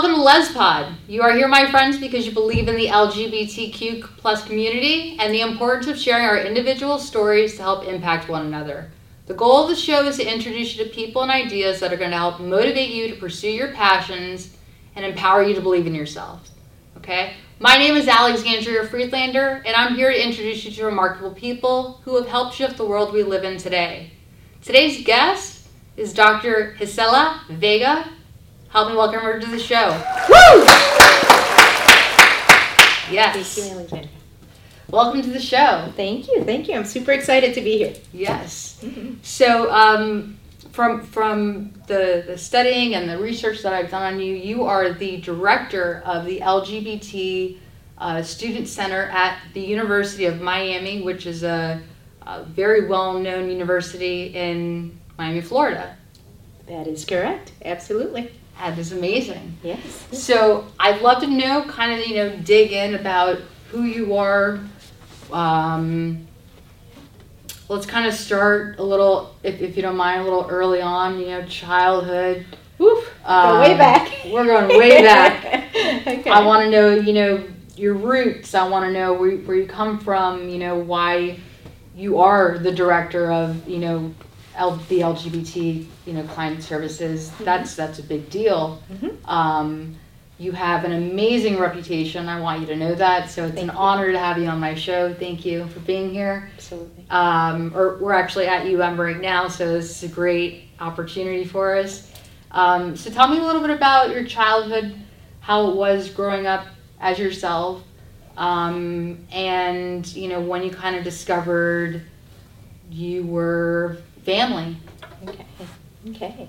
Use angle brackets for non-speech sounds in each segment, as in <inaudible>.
welcome to LesPod. You are here, my friends, because you believe in the LGBTQ plus community and the importance of sharing our individual stories to help impact one another. The goal of the show is to introduce you to people and ideas that are going to help motivate you to pursue your passions and empower you to believe in yourself. Okay? My name is Alexandria Friedlander, and I'm here to introduce you to remarkable people who have helped shift the world we live in today. Today's guest is Dr. Gisela Vega. Help me welcome her to the show. Woo! Yes. Thank you, Alexandria. Welcome to the show. Thank you, thank you. I'm super excited to be here. Yes. So, um, from from the the studying and the research that I've done on you, you are the director of the LGBT uh, Student Center at the University of Miami, which is a, a very well known university in Miami, Florida. That is correct. Absolutely. That is amazing. Yes. So I'd love to know, kind of, you know, dig in about who you are. Um, let's kind of start a little, if, if you don't mind, a little early on. You know, childhood. Woof. Uh, Go way back. We're going way back. <laughs> okay. I want to know, you know, your roots. I want to know where, where you come from. You know, why you are the director of, you know, L, the LGBT, you know, client services. That's that's a big deal. Mhm. Um, you have an amazing reputation. I want you to know that. So it's Thank an you. honor to have you on my show. Thank you for being here. Absolutely. Um, or we're actually at UM right now, so this is a great opportunity for us. Um, so tell me a little bit about your childhood, how it was growing up as yourself, um, and you know when you kind of discovered you were family. Okay. Okay.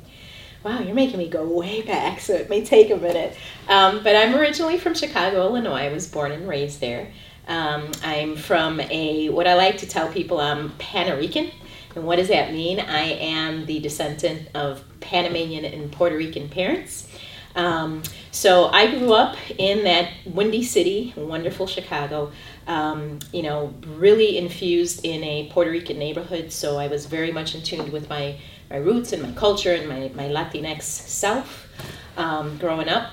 Wow, you're making me go way back, so it may take a minute. Um, but I'm originally from Chicago, Illinois. I was born and raised there. Um, I'm from a, what I like to tell people, I'm Panarican. And what does that mean? I am the descendant of Panamanian and Puerto Rican parents. Um, so I grew up in that windy city, wonderful Chicago, um, you know, really infused in a Puerto Rican neighborhood. So I was very much in tune with my, my roots and my culture and my, my Latinx self um, growing up.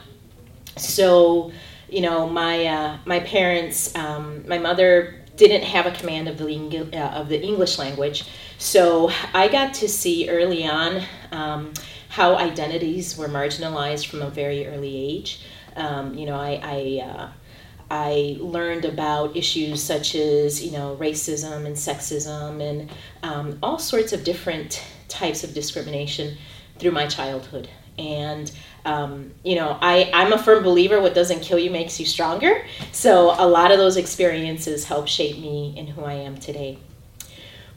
So, you know, my, uh, my parents, um, my mother didn't have a command of the, uh, of the English language. So I got to see early on um, how identities were marginalized from a very early age. Um, you know, I, I, uh, I learned about issues such as, you know, racism and sexism and um, all sorts of different types of discrimination through my childhood. And, um, you know, I, I'm a firm believer what doesn't kill you makes you stronger. So a lot of those experiences helped shape me in who I am today.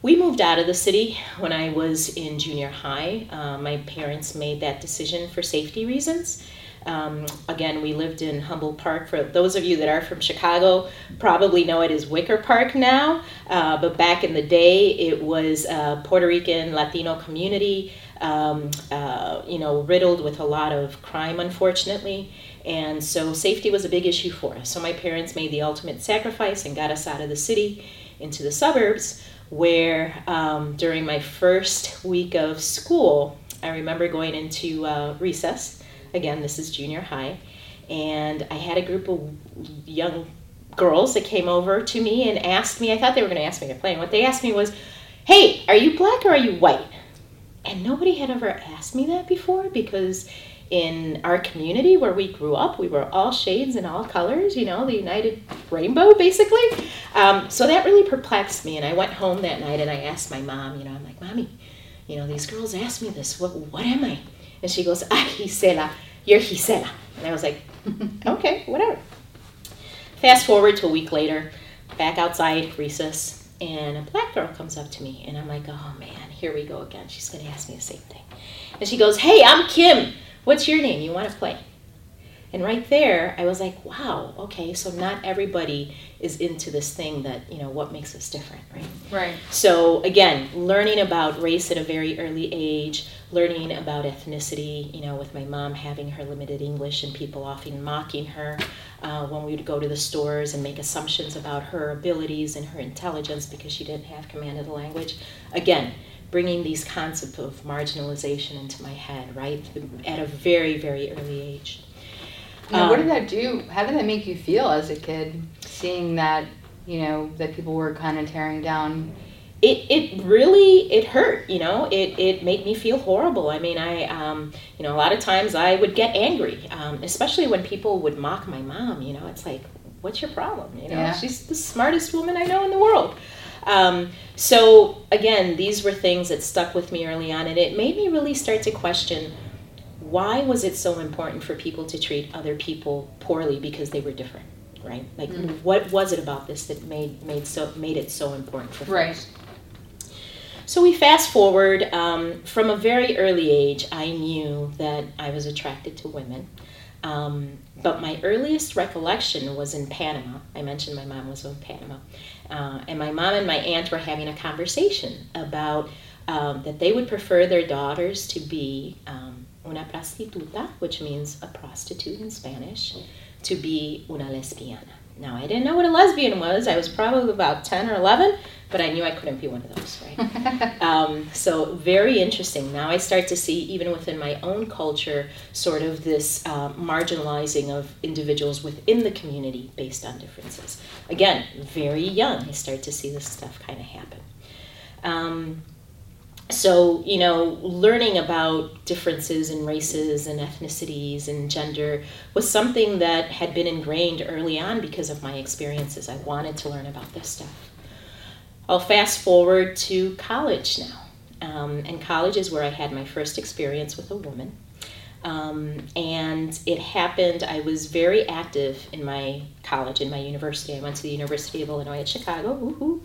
We moved out of the city when I was in junior high. Uh, my parents made that decision for safety reasons. Um, again, we lived in Humboldt Park. For those of you that are from Chicago, probably know it as Wicker Park now. Uh, but back in the day, it was a Puerto Rican Latino community, um, uh, you know, riddled with a lot of crime, unfortunately. And so safety was a big issue for us. So my parents made the ultimate sacrifice and got us out of the city into the suburbs where um, during my first week of school, I remember going into uh, recess. Again, this is junior high. And I had a group of young girls that came over to me and asked me, I thought they were going to ask me to play. And what they asked me was, Hey, are you black or are you white? And nobody had ever asked me that before because in our community where we grew up, we were all shades and all colors, you know, the united rainbow, basically. Um, so that really perplexed me. And I went home that night and I asked my mom, you know, I'm like, Mommy, you know, these girls asked me this. What, what am I? And she goes, Ah, Gisela, you're Gisela. And I was like, <laughs> Okay, whatever. Fast forward to a week later, back outside recess, and a black girl comes up to me, and I'm like, oh man, here we go again. She's gonna ask me the same thing. And she goes, hey, I'm Kim. What's your name? You wanna play? And right there, I was like, wow, okay, so not everybody is into this thing that, you know, what makes us different, right? Right. So again, learning about race at a very early age, learning about ethnicity, you know, with my mom having her limited English and people often mocking her uh, when we would go to the stores and make assumptions about her abilities and her intelligence because she didn't have command of the language. Again, bringing these concepts of marginalization into my head, right, at a very, very early age. Now, what did that do? How did that make you feel as a kid, seeing that you know that people were kind of tearing down? It, it really it hurt you know it, it made me feel horrible i mean i um, you know a lot of times i would get angry um, especially when people would mock my mom you know it's like what's your problem you know Yeah. she's the smartest woman i know in the world um, so again these were things that stuck with me early on and it made me really start to question why was it so important for people to treat other people poorly because they were different right like Mm. what was it about this that made made so made it so important for Right. folks? So we fast forward um, from a very early age. I knew that I was attracted to women, um, but my earliest recollection was in Panama. I mentioned my mom was from Panama, uh, and my mom and my aunt were having a conversation about um, that they would prefer their daughters to be um, una prostituta, which means a prostitute in Spanish, to be una lesbiana. Now I didn't know what a lesbian was. I was probably about ten or eleven, but I knew I couldn't be one of those, right? <laughs> Um, so very interesting. Now I start to see, even within my own culture, sort of this uh, marginalizing of individuals within the community based on differences. Again, very young, I start to see this stuff kind of happen. Um, so you know, learning about differences in races and ethnicities and gender was something that had been ingrained early on because of my experiences. I wanted to learn about this stuff. I'll fast forward to college now. Um, and college is where I had my first experience with a woman. Um, and it happened, I was very active in my college, in my university. I went to the University of Illinois at Chicago.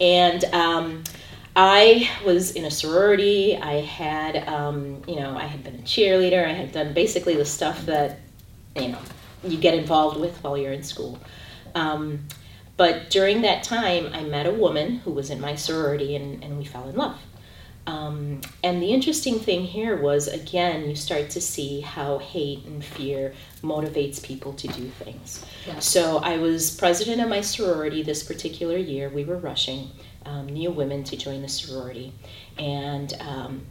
And um, I was in a sorority. I had, um, you know, I had been a cheerleader. I had done basically the stuff that, you know, you get involved with while you're in school. Um, but during that time, I met a woman who was in my sorority and, and we fell in love. Um, and the interesting thing here was again, you start to see how hate and fear motivates people to do things. Yeah. So I was president of my sorority this particular year. We were rushing um, new women to join the sorority. And um,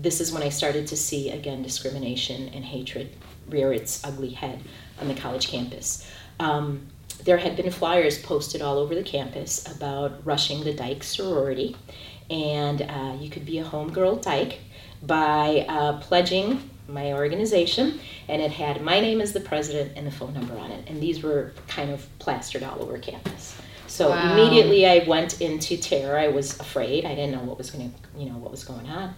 this is when I started to see again discrimination and hatred rear its ugly head on the college campus. Um, there had been flyers posted all over the campus about rushing the Dyke sorority, and uh, you could be a homegirl Dyke by uh, pledging my organization, and it had my name as the president and the phone number on it, and these were kind of plastered all over campus. So Wow. immediately I went into terror. I was afraid. I didn't know what was going to, you know, what was going on.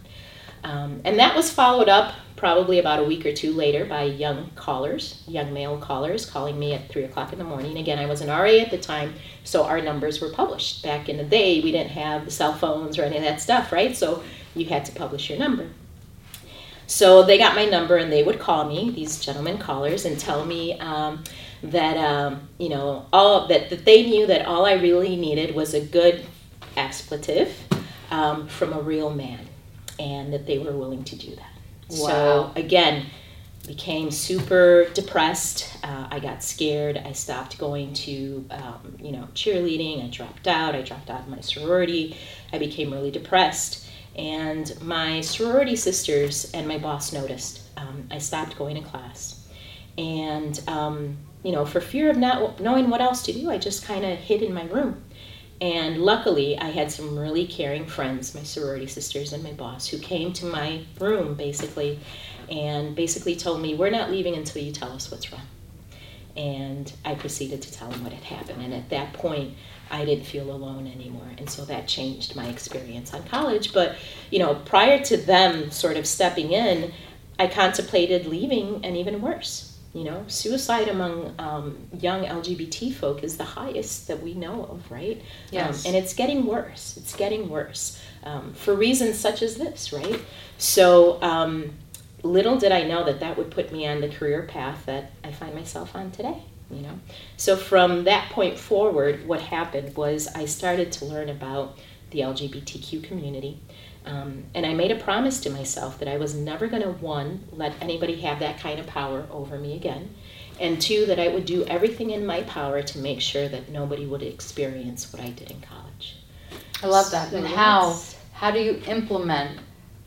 Um, and that was followed up probably about a week or two later by young callers, young male callers, calling me at three o'clock in the morning. Again, I was an RA at the time, so our numbers were published. Back in the day, we didn't have the cell phones or any of that stuff, right? So you had to publish your number. So they got my number and they would call me, these gentlemen callers, and tell me um, that um, you know all that, that they knew that all I really needed was a good expletive um, from a real man, and that they were willing to do that. Wow. So again, became super depressed. Uh, I got scared. I stopped going to um, you know cheerleading. I dropped out. I dropped out of my sorority. I became really depressed. And my sorority sisters and my boss noticed. Um, I stopped going to class. And, um, you know, for fear of not knowing what else to do, I just kind of hid in my room. And luckily, I had some really caring friends, my sorority sisters and my boss, who came to my room basically and basically told me, We're not leaving until you tell us what's wrong. And I proceeded to tell them what had happened. And at that point, I didn't feel alone anymore. And so that changed my experience on college. But, you know, prior to them sort of stepping in, I contemplated leaving and even worse. You know, suicide among um, young LGBT folk is the highest that we know of, right? Yes. Um, and it's getting worse. It's getting worse um, for reasons such as this, right? So um, little did I know that that would put me on the career path that I find myself on today. You know, so from that point forward, what happened was I started to learn about the LGBTQ community. Um, and I made a promise to myself that I was never going to, one, let anybody have that kind of power over me again, and two, that I would do everything in my power to make sure that nobody would experience what I did in college. I love that. So and how how do you implement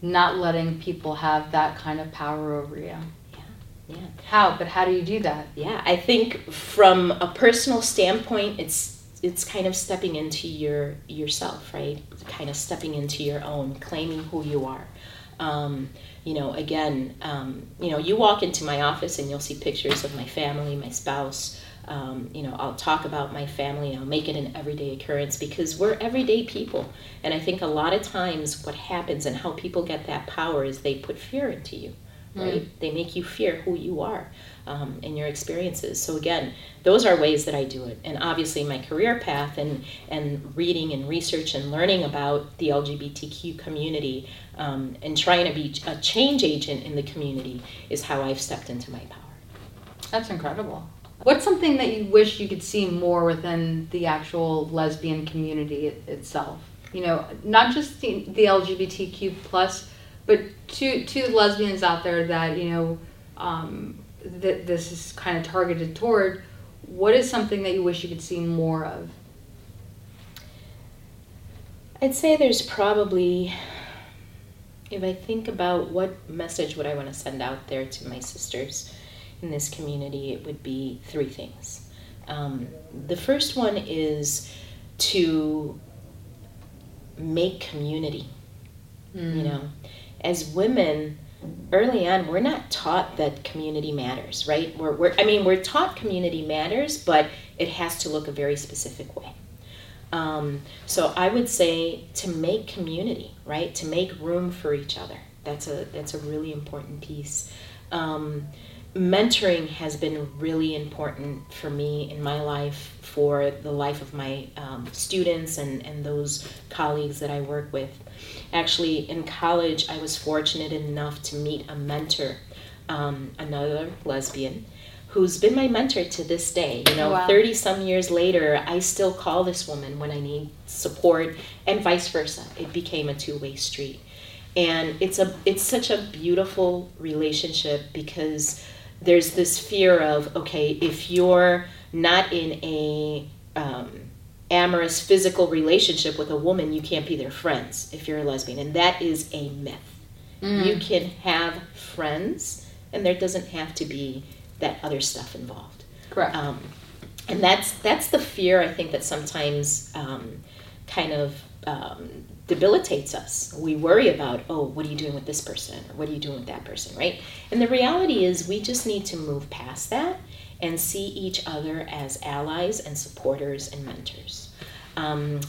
not letting people have that kind of power over you? Yeah, yeah. How? But how do you do that? Yeah, I think from a personal standpoint, it's it's kind of stepping into your yourself, right? Kind of stepping into your own, claiming who you are. Um, you know, again, um, you know, you walk into my office and you'll see pictures of my family, my spouse. Um, you know, I'll talk about my family. I'll make it an everyday occurrence because we're everyday people. And I think a lot of times what happens and how people get that power is they put fear into you, right? Mm. They make you fear who you are um, your experiences. So again, those are ways that I do it. And obviously, my career path and and reading and research and learning about the LGBTQ community um, and trying to be a change agent in the community is how I've stepped into my power. That's incredible. What's something that you wish you could see more within the actual lesbian community itself? You know, not just the, the LGBTQ plus, but to to lesbians out there that you know um, that this is kind of targeted toward. What is something that you wish you could see more of? I'd say there's probably if I think about what message would I want to send out there to my sisters in this community, it would be three things. Um, the first one is to make community. Mm. You know, as women, early on, we're not taught that community matters, right? We're, we're, I mean, we're taught community matters, but it has to look a very specific way. Um, so I would say to make community, right? To make room for each other. That's a that's a really important piece. Um, mentoring has been really important for me in my life, for the life of my um, students and, and those colleagues that I work with. Actually, in college, I was fortunate enough to meet a mentor, um, another lesbian, who's been my mentor to this day. You know, 30 some years later, I still call this woman when I need support and vice versa. It became a two-way street. And it's a it's such a beautiful relationship because there's this fear of okay, if you're not in a um, amorous physical relationship with a woman, you can't be their friends if you're a lesbian, and that is a myth. Mm. You can have friends, and there doesn't have to be that other stuff involved. Correct. Um, and that's that's the fear I think that sometimes um, kind of um, debilitates us. We worry about, oh, what are you doing with this person or what are you doing with that person, right? And the reality is, we just need to move past that and see each other as allies and supporters and mentors. Um,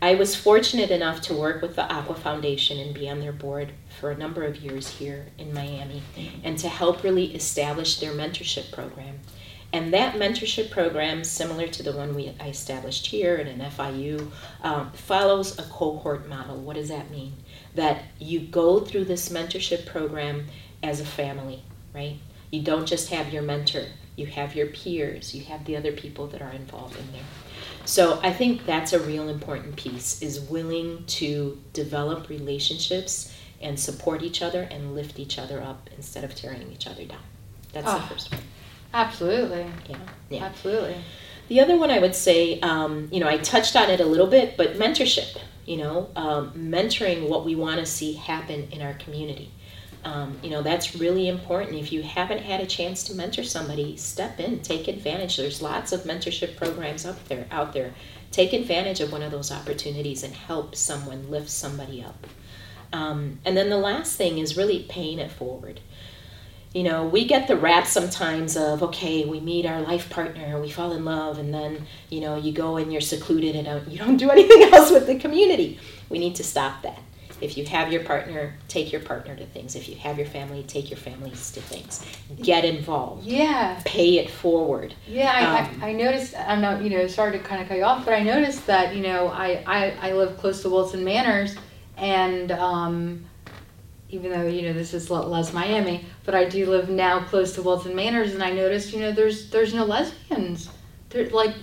I was fortunate enough to work with the Aqua Foundation and be on their board for a number of years here in Miami and to help really establish their mentorship program. And that mentorship program, similar to the one we I established here at an FIU, um, follows a cohort model. What does that mean? That you go through this mentorship program as a family, right? You don't just have your mentor, you have your peers, you have the other people that are involved in there. So I think that's a real important piece is willing to develop relationships and support each other and lift each other up instead of tearing each other down. That's oh, the ah, first one. Absolutely. Yeah. yeah. Absolutely. The other one I would say, um, you know, I touched on it a little bit, but mentorship. You know, um, mentoring what we want to see happen in our community. Um, you know, that's really important. If you haven't had a chance to mentor somebody, step in, take advantage. There's lots of mentorship programs up there out there. Take advantage of one of those opportunities and help someone lift somebody up. Um, and then the last thing is really paying it forward. You know, we get the rap sometimes of, okay, we meet our life partner, we fall in love, and then, you know, you go and you're secluded and you don't do <laughs> anything else with the community. We need to stop that if you have your partner, take your partner to things. If you have your family, take your families to things. Get involved. Yeah. Pay it forward. Yeah, I, um, I, I, noticed, I'm not, you know, sorry to kind of cut you off, but I noticed that, you know, I, I, I live close to Wilton Manors and, um, even though you know this is Les Miami, but I do live now close to Wilton Manors, and I noticed you know there's there's no lesbians. Like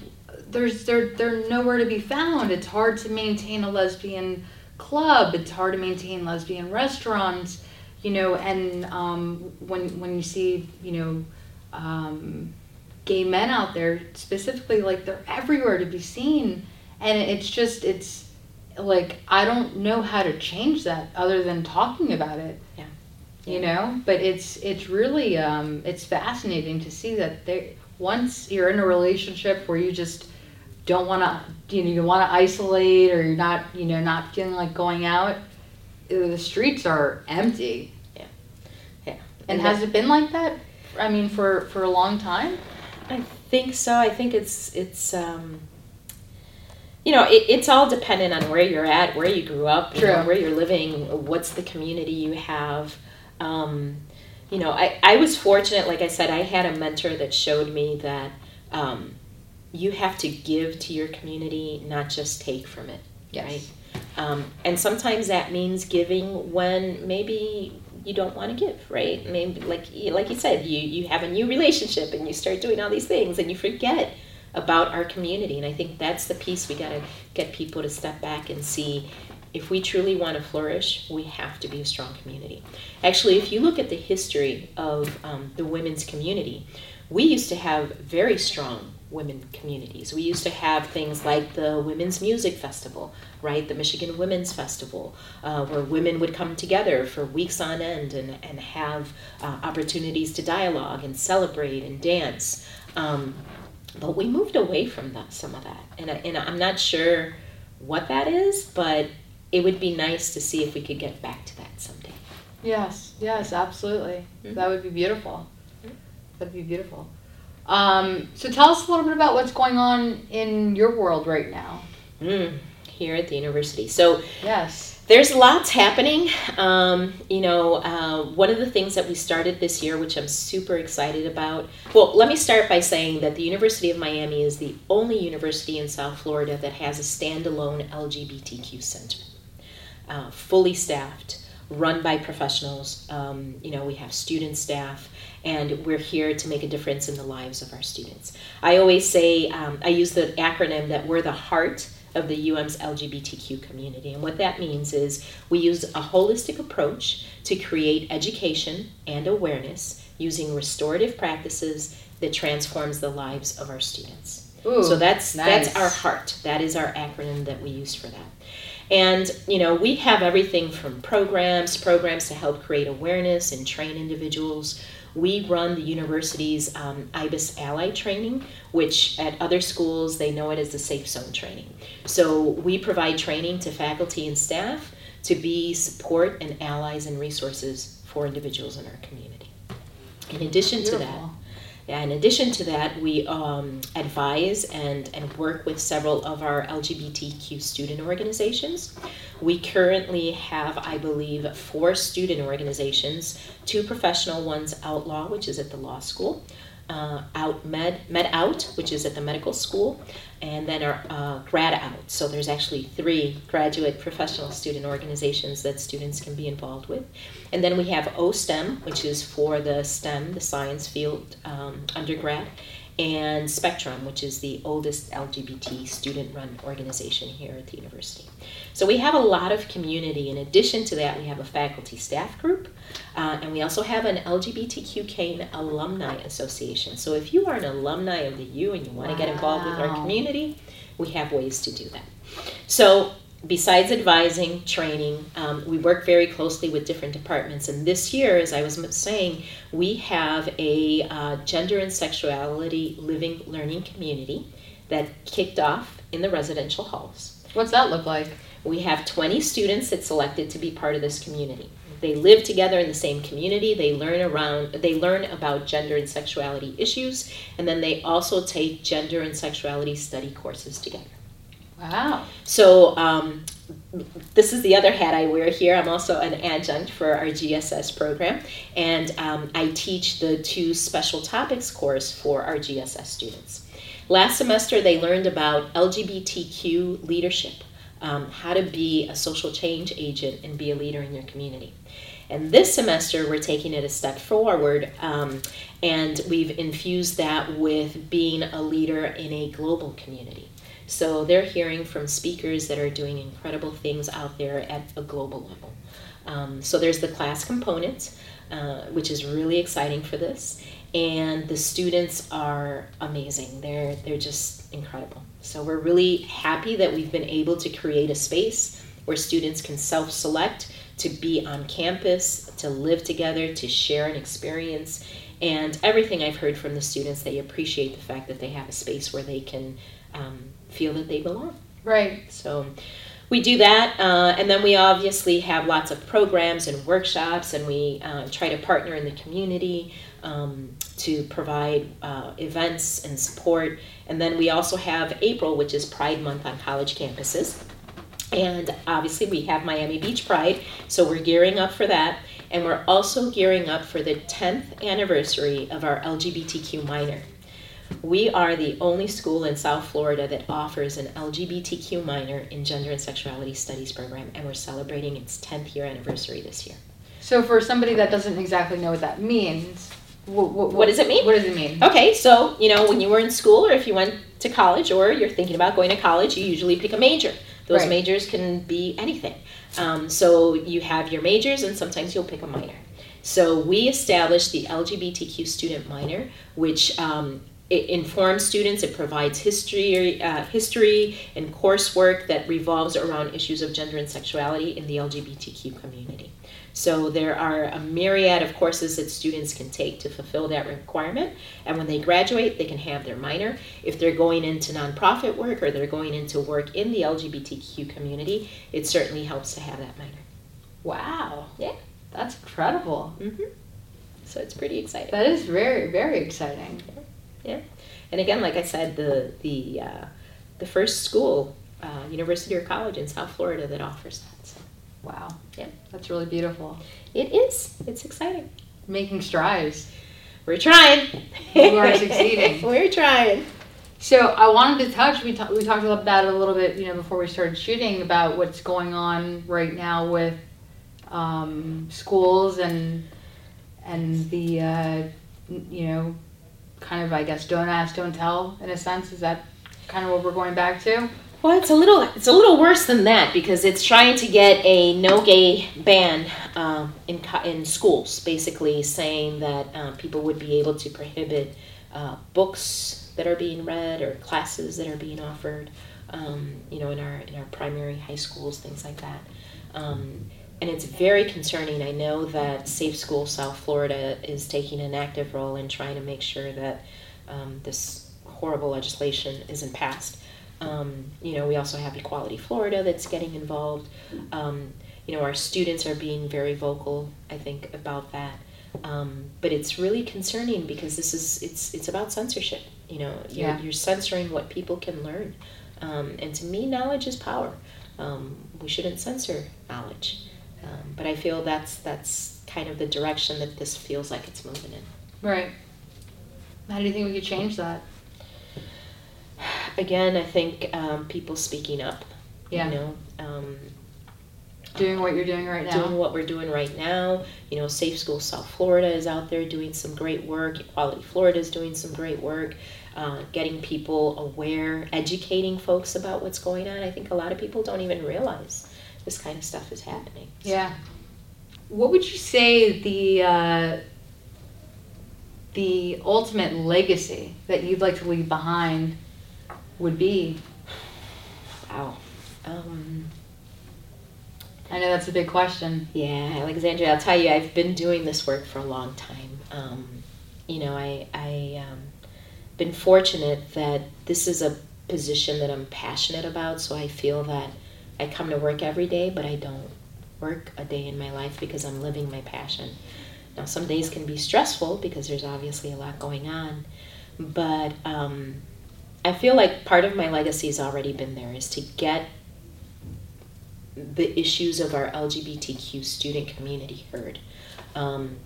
there's they're they're nowhere to be found. It's hard to maintain a lesbian club. It's hard to maintain lesbian restaurants, you know. And um, when when you see, you know, um, gay men out there specifically, like they're everywhere to be seen, and it's just it's like I don't know how to change that other than talking about it. Yeah. you know but it's it's really um, it's fascinating to see that they once you're in a relationship where you just don't want to you know you want to isolate or you're not you know not feeling like going out the streets are empty Yeah. Yeah. and And has it been like that i mean for for a long time I think so. I think it's it's um, you know it, it's all dependent on where you're at, where you grew up, you know, where you're living, what's the community you have. Um, you know, I, I was fortunate, like I said, I had a mentor that showed me that um, you have to give to your community, not just take from it. Right? Um, and sometimes that means giving when maybe you don't want to give, right? Maybe like like you said, you you have a new relationship and you start doing all these things and you forget about our community. And I think that's the piece we got to get people to step back and see. If we truly want to flourish, we have to be a strong community. Actually, if you look at the history of um, the women's community, we used to have very strong women communities. We used to have things like the Women's Music Festival, right? The Michigan Women's Festival, uh, where women would come together for weeks on end and, and have uh, opportunities to dialogue and celebrate and dance. Um, but we moved away from that, some of that. And, I, and I'm not sure what that is, but it would be nice to see if we could get back to that someday. yes yes absolutely Mhm. that would be beautiful Mhm. that'd be beautiful um, so tell us a little bit about what's going on in your world right now Mm, here at the university. So yes there's lots happening. Um, you know, uh, one of the things that we started this year, which I'm super excited about. Well, let me start by saying that the University of Miami is the only university in South Florida that has a standalone LGBTQ center, uh, fully staffed, run by professionals. Um, you know, we have student staff, and we're here to make a difference in the lives of our students. I always say, um, I use the acronym that we're the heart of the UM's LGBTQ community. And what that means is we use a holistic approach to create education and awareness using restorative practices that transforms the lives of our students. Ooh, so that's nice. that's our heart. That is our acronym that we use for that. And you know, we have everything from programs, programs to help create awareness and train individuals. We run the university's um, IBIS Ally training, which at other schools they know it as the Safe Zone training. So we provide training to faculty and staff to be support and allies and resources for individuals in our community. In addition to that, Beautiful. In addition to that, we um, advise and, and work with several of our LGBTQ student organizations. We currently have, I believe, four student organizations, two professional ones, Outlaw, which is at the law school, uh, Out Med, Med Out, which is at the medical school, and then our uh, Grad Out. So there's actually three graduate professional student organizations that students can be involved with. And then we have OSTEM, which is for the STEM, the science field um, undergrad, and Spectrum, which is the oldest LGBT student run organization here at the university. So we have a lot of community. In addition to that, we have a faculty staff group, uh, and we also have an LGBTQ Cane Alumni Association. So if you are an alumni of the U and you want to get involved with our community, we have ways to do that. So besides advising, training, um, we work very closely with different departments. And this year, as I was saying, we have a uh, gender and sexuality living learning community that kicked off in the residential halls. what's that look like We have 20 students that selected to be part of this community. They live together in the same community. They learn around they learn about gender and sexuality issues and then they also take gender and sexuality study courses together. Wow So um, this is the other hat I wear here. I'm also an adjunct for our GSS program, and um, I teach the two special topics course for our GSS students. Last semester, they learned about LGBTQ leadership, um, how to be a social change agent and be a leader in your community. And this semester, we're taking it a step forward, um, and we've infused that with being a leader in a global community. So they're hearing from speakers that are doing incredible things out there at a global level. Um, so there's the class component, uh, which is really exciting for this, and the students are amazing. They're they're just incredible. So we're really happy that we've been able to create a space where students can self-select to be on campus, to live together, to share an experience. And everything I've heard from the students, they appreciate the fact that they have a space where they can um, feel that they belong. Right. So we do that, uh, and then we obviously have lots of programs and workshops, and we uh, try to partner in the community um, to provide uh, events and support. And then we also have April, which is Pride Month on college campuses. And obviously, we have Miami Beach Pride, so we're gearing up for that. And we're also gearing up for the 10th anniversary of our LGBTQ minor. We are the only school in South Florida that offers an LGBTQ minor in gender and sexuality studies program, and we're celebrating its 10th year anniversary this year. So, for somebody that doesn't exactly know what that means, what, what, What does it mean? What does it mean? Okay, so you know, when you were in school or if you went to college or you're thinking about going to college, you usually pick a major. Those Right. majors can be anything. Um, so you have your majors and sometimes you'll pick a minor. So we established the LGBTQ student minor, which um, it informs students. It provides history, uh, history and coursework that revolves around issues of gender and sexuality in the LGBTQ community. So there are a myriad of courses that students can take to fulfill that requirement. And when they graduate, they can have their minor. If they're going into nonprofit work or they're going into work in the LGBTQ community, it certainly helps to have that minor. Wow. Yeah. That's incredible. hmm So it's pretty exciting. That is very, very exciting. Yeah. And again, like I said, the the uh, the first school, uh, university or college in South Florida that offers that. Wow. Yeah. That's really beautiful. it is. It's exciting. Making strides. We're trying. <laughs> We are succeeding. We're trying. So I wanted to touch. We ta- we talked about it a little bit, you know, before we started shooting about what's going on right now with um, schools and and the uh, you know kind of I guess don't ask, don't tell in a sense. Is that kind of what we're going back to? Well, it's a little it's a little worse than that because it's trying to get a no gay ban um, in in schools, basically saying that um, people would be able to prohibit uh, books that are being read or classes that are being offered, um, you know, in our in our primary high schools, things like that. Um, and it's very concerning. I know that Safe School South Florida is taking an active role in trying to make sure that um, this horrible legislation isn't passed. Um, you know, we also have Equality Florida that's getting involved. Um, you know, our students are being very vocal, I think, about that. Um, but it's really concerning because this is it's it's about censorship. You know, you're, Yeah. you're censoring what people can learn. Um, and to me, knowledge is power. Um, we shouldn't censor knowledge. Um, but I feel that's that's kind of the direction that this feels like it's moving in. Right. How do you think we could change that? Again, I think um, people speaking up. Yeah. You know, um, Doing what you're doing right now. doing what we're doing right now. You know, Safe School South Florida is out there doing some great work. Equality Florida is doing some great work. Uh, getting people aware, educating folks about what's going on. I think a lot of people don't even realize this kind of stuff is happening. Yeah. What would you say the uh, the ultimate legacy that you'd like to leave behind would be? Wow. Um, I know that's a big question. Yeah, Alexandria, I'll tell you, I've been doing this work for a long time. Um, you know, I I um, been fortunate that this is a position that I'm passionate about. So I feel that I come to work every day, but I don't work a day in my life because I'm living my passion. Now, some days can be stressful because there's obviously a lot going on, but um, I feel like part of my legacy has already been there is to get the issues of our LGBTQ student community heard. Um,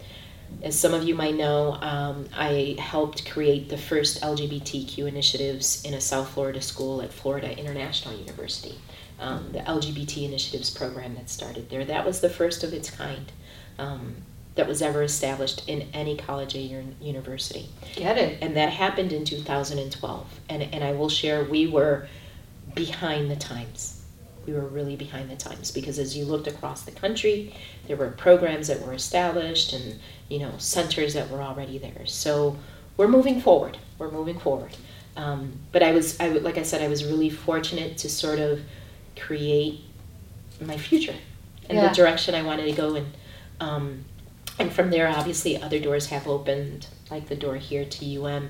as some of you might know, um, I helped create the first LGBTQ initiatives in a South Florida school at Florida International University, um, the LGBT Initiatives program that started there. That was the first of its kind um, that was ever established in any college or university Get it? and that happened in 2012 and, and i will share we were behind the times we were really behind the times because as you looked across the country there were programs that were established and you know centers that were already there so we're moving forward we're moving forward um, but i was I, like i said i was really fortunate to sort of create my future and Yeah. the direction I wanted to go in. Um, and from there, obviously, other doors have opened, like the door here to UM,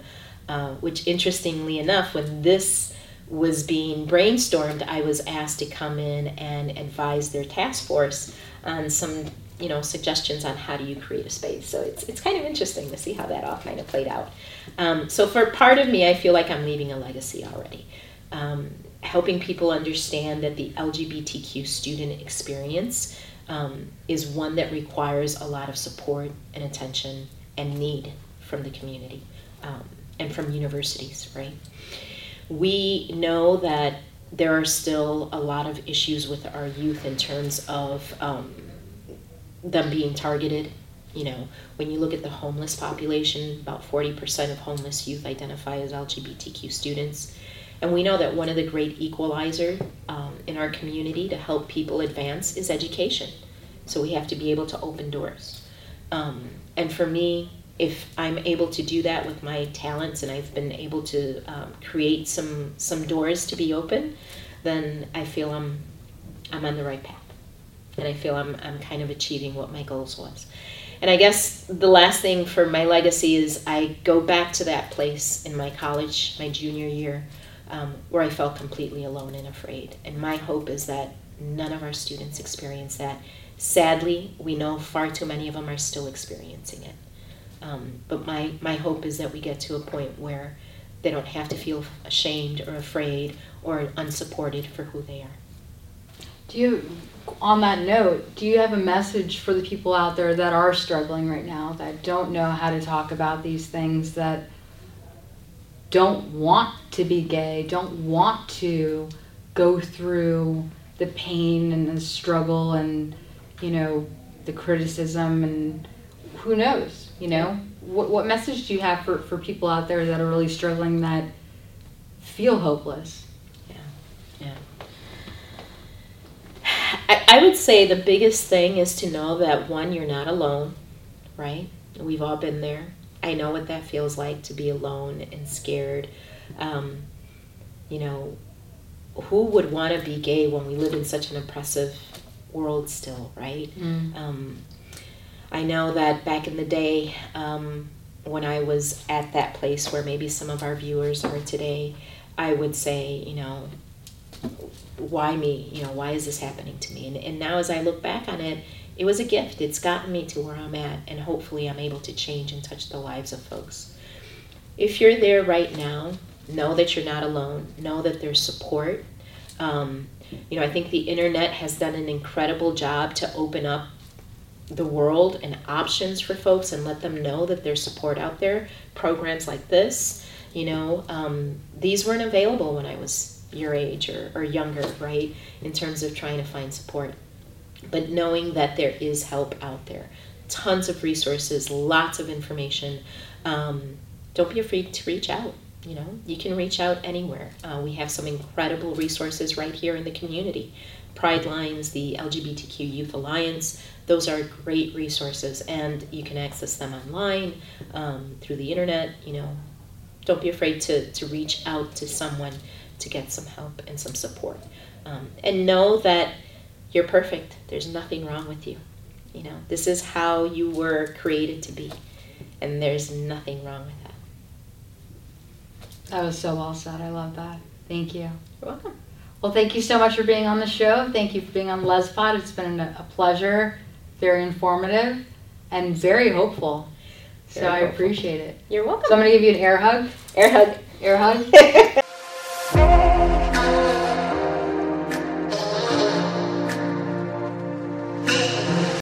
uh, which interestingly enough, when this was being brainstormed, I was asked to come in and advise their task force on some, you know, suggestions on how do you create a space. So it's, it's kind of interesting to see how that all kind of played out. Um, so for part of me, I feel like I'm leaving a legacy already. Um, helping people understand that the LGBTQ student experience um, is one that requires a lot of support and attention and need from the community um, and from universities, right? We know that there are still a lot of issues with our youth in terms of um, them being targeted. You know, when you look at the homeless population, about 40% of homeless youth identify as LGBTQ students. And we know that one of the great equalizer um, in our community to help people advance is education. So we have to be able to open doors. Um, and for me, if I'm able to do that with my talents and I've been able to um, create some some doors to be open, then I feel I'm I'm on the right path, and I feel I'm I'm kind of achieving what my goals was. And I guess the last thing for my legacy is I go back to that place in my college, my junior year, um, where I felt completely alone and afraid. And my hope is that none of our students experience that. Sadly, we know far too many of them are still experiencing it. Um, but my, my hope is that we get to a point where they don't have to feel ashamed or afraid or unsupported for who they are. Do you, on that note, do you have a message for the people out there that are struggling right now, that don't know how to talk about these things, that don't want to be gay, don't want to go through the pain and the struggle and, you know, the criticism and who knows, you know? What, what message do you have for, for people out there that are really struggling that feel hopeless? Yeah, yeah. I, I would say the biggest thing is to know that one, you're not alone, right? We've all been there. I know what that feels like to be alone and scared. Um, you know, who would want to be gay when we live in such an oppressive world still, right? Mm. Um, I know that back in the day, um, when I was at that place where maybe some of our viewers are today, I would say, you know, why me? You know, why is this happening to me? And, and now as I look back on it, it was a gift. It's gotten me to where I'm at, and hopefully I'm able to change and touch the lives of folks. If you're there right now, know that you're not alone. Know that there's support. Um, you know, I think the internet has done an incredible job to open up the world and options for folks and let them know that there's support out there. Programs like this, you know, um, these weren't available when I was your age or, or younger, right? In terms of trying to find support. But knowing that there is help out there, tons of resources, lots of information. Um, don't be afraid to reach out. You know, you can reach out anywhere. Uh, we have some incredible resources right here in the community. Pridelines, the LGBTQ Youth Alliance, those are great resources, and you can access them online um, through the internet. You know, don't be afraid to, to reach out to someone to get some help and some support. Um, and know that you're perfect. There's nothing wrong with you. You know, this is how you were created to be, and there's nothing wrong with that. That was so well said. I love that. Thank you. You're welcome. Well, thank you so much for being on the show. Thank you for being on LesPod. It's been a pleasure, very informative, and very hopeful. So Very I appreciate it. You're welcome. So I'm going to give you an air hug. Air hug. Air hug. <laughs>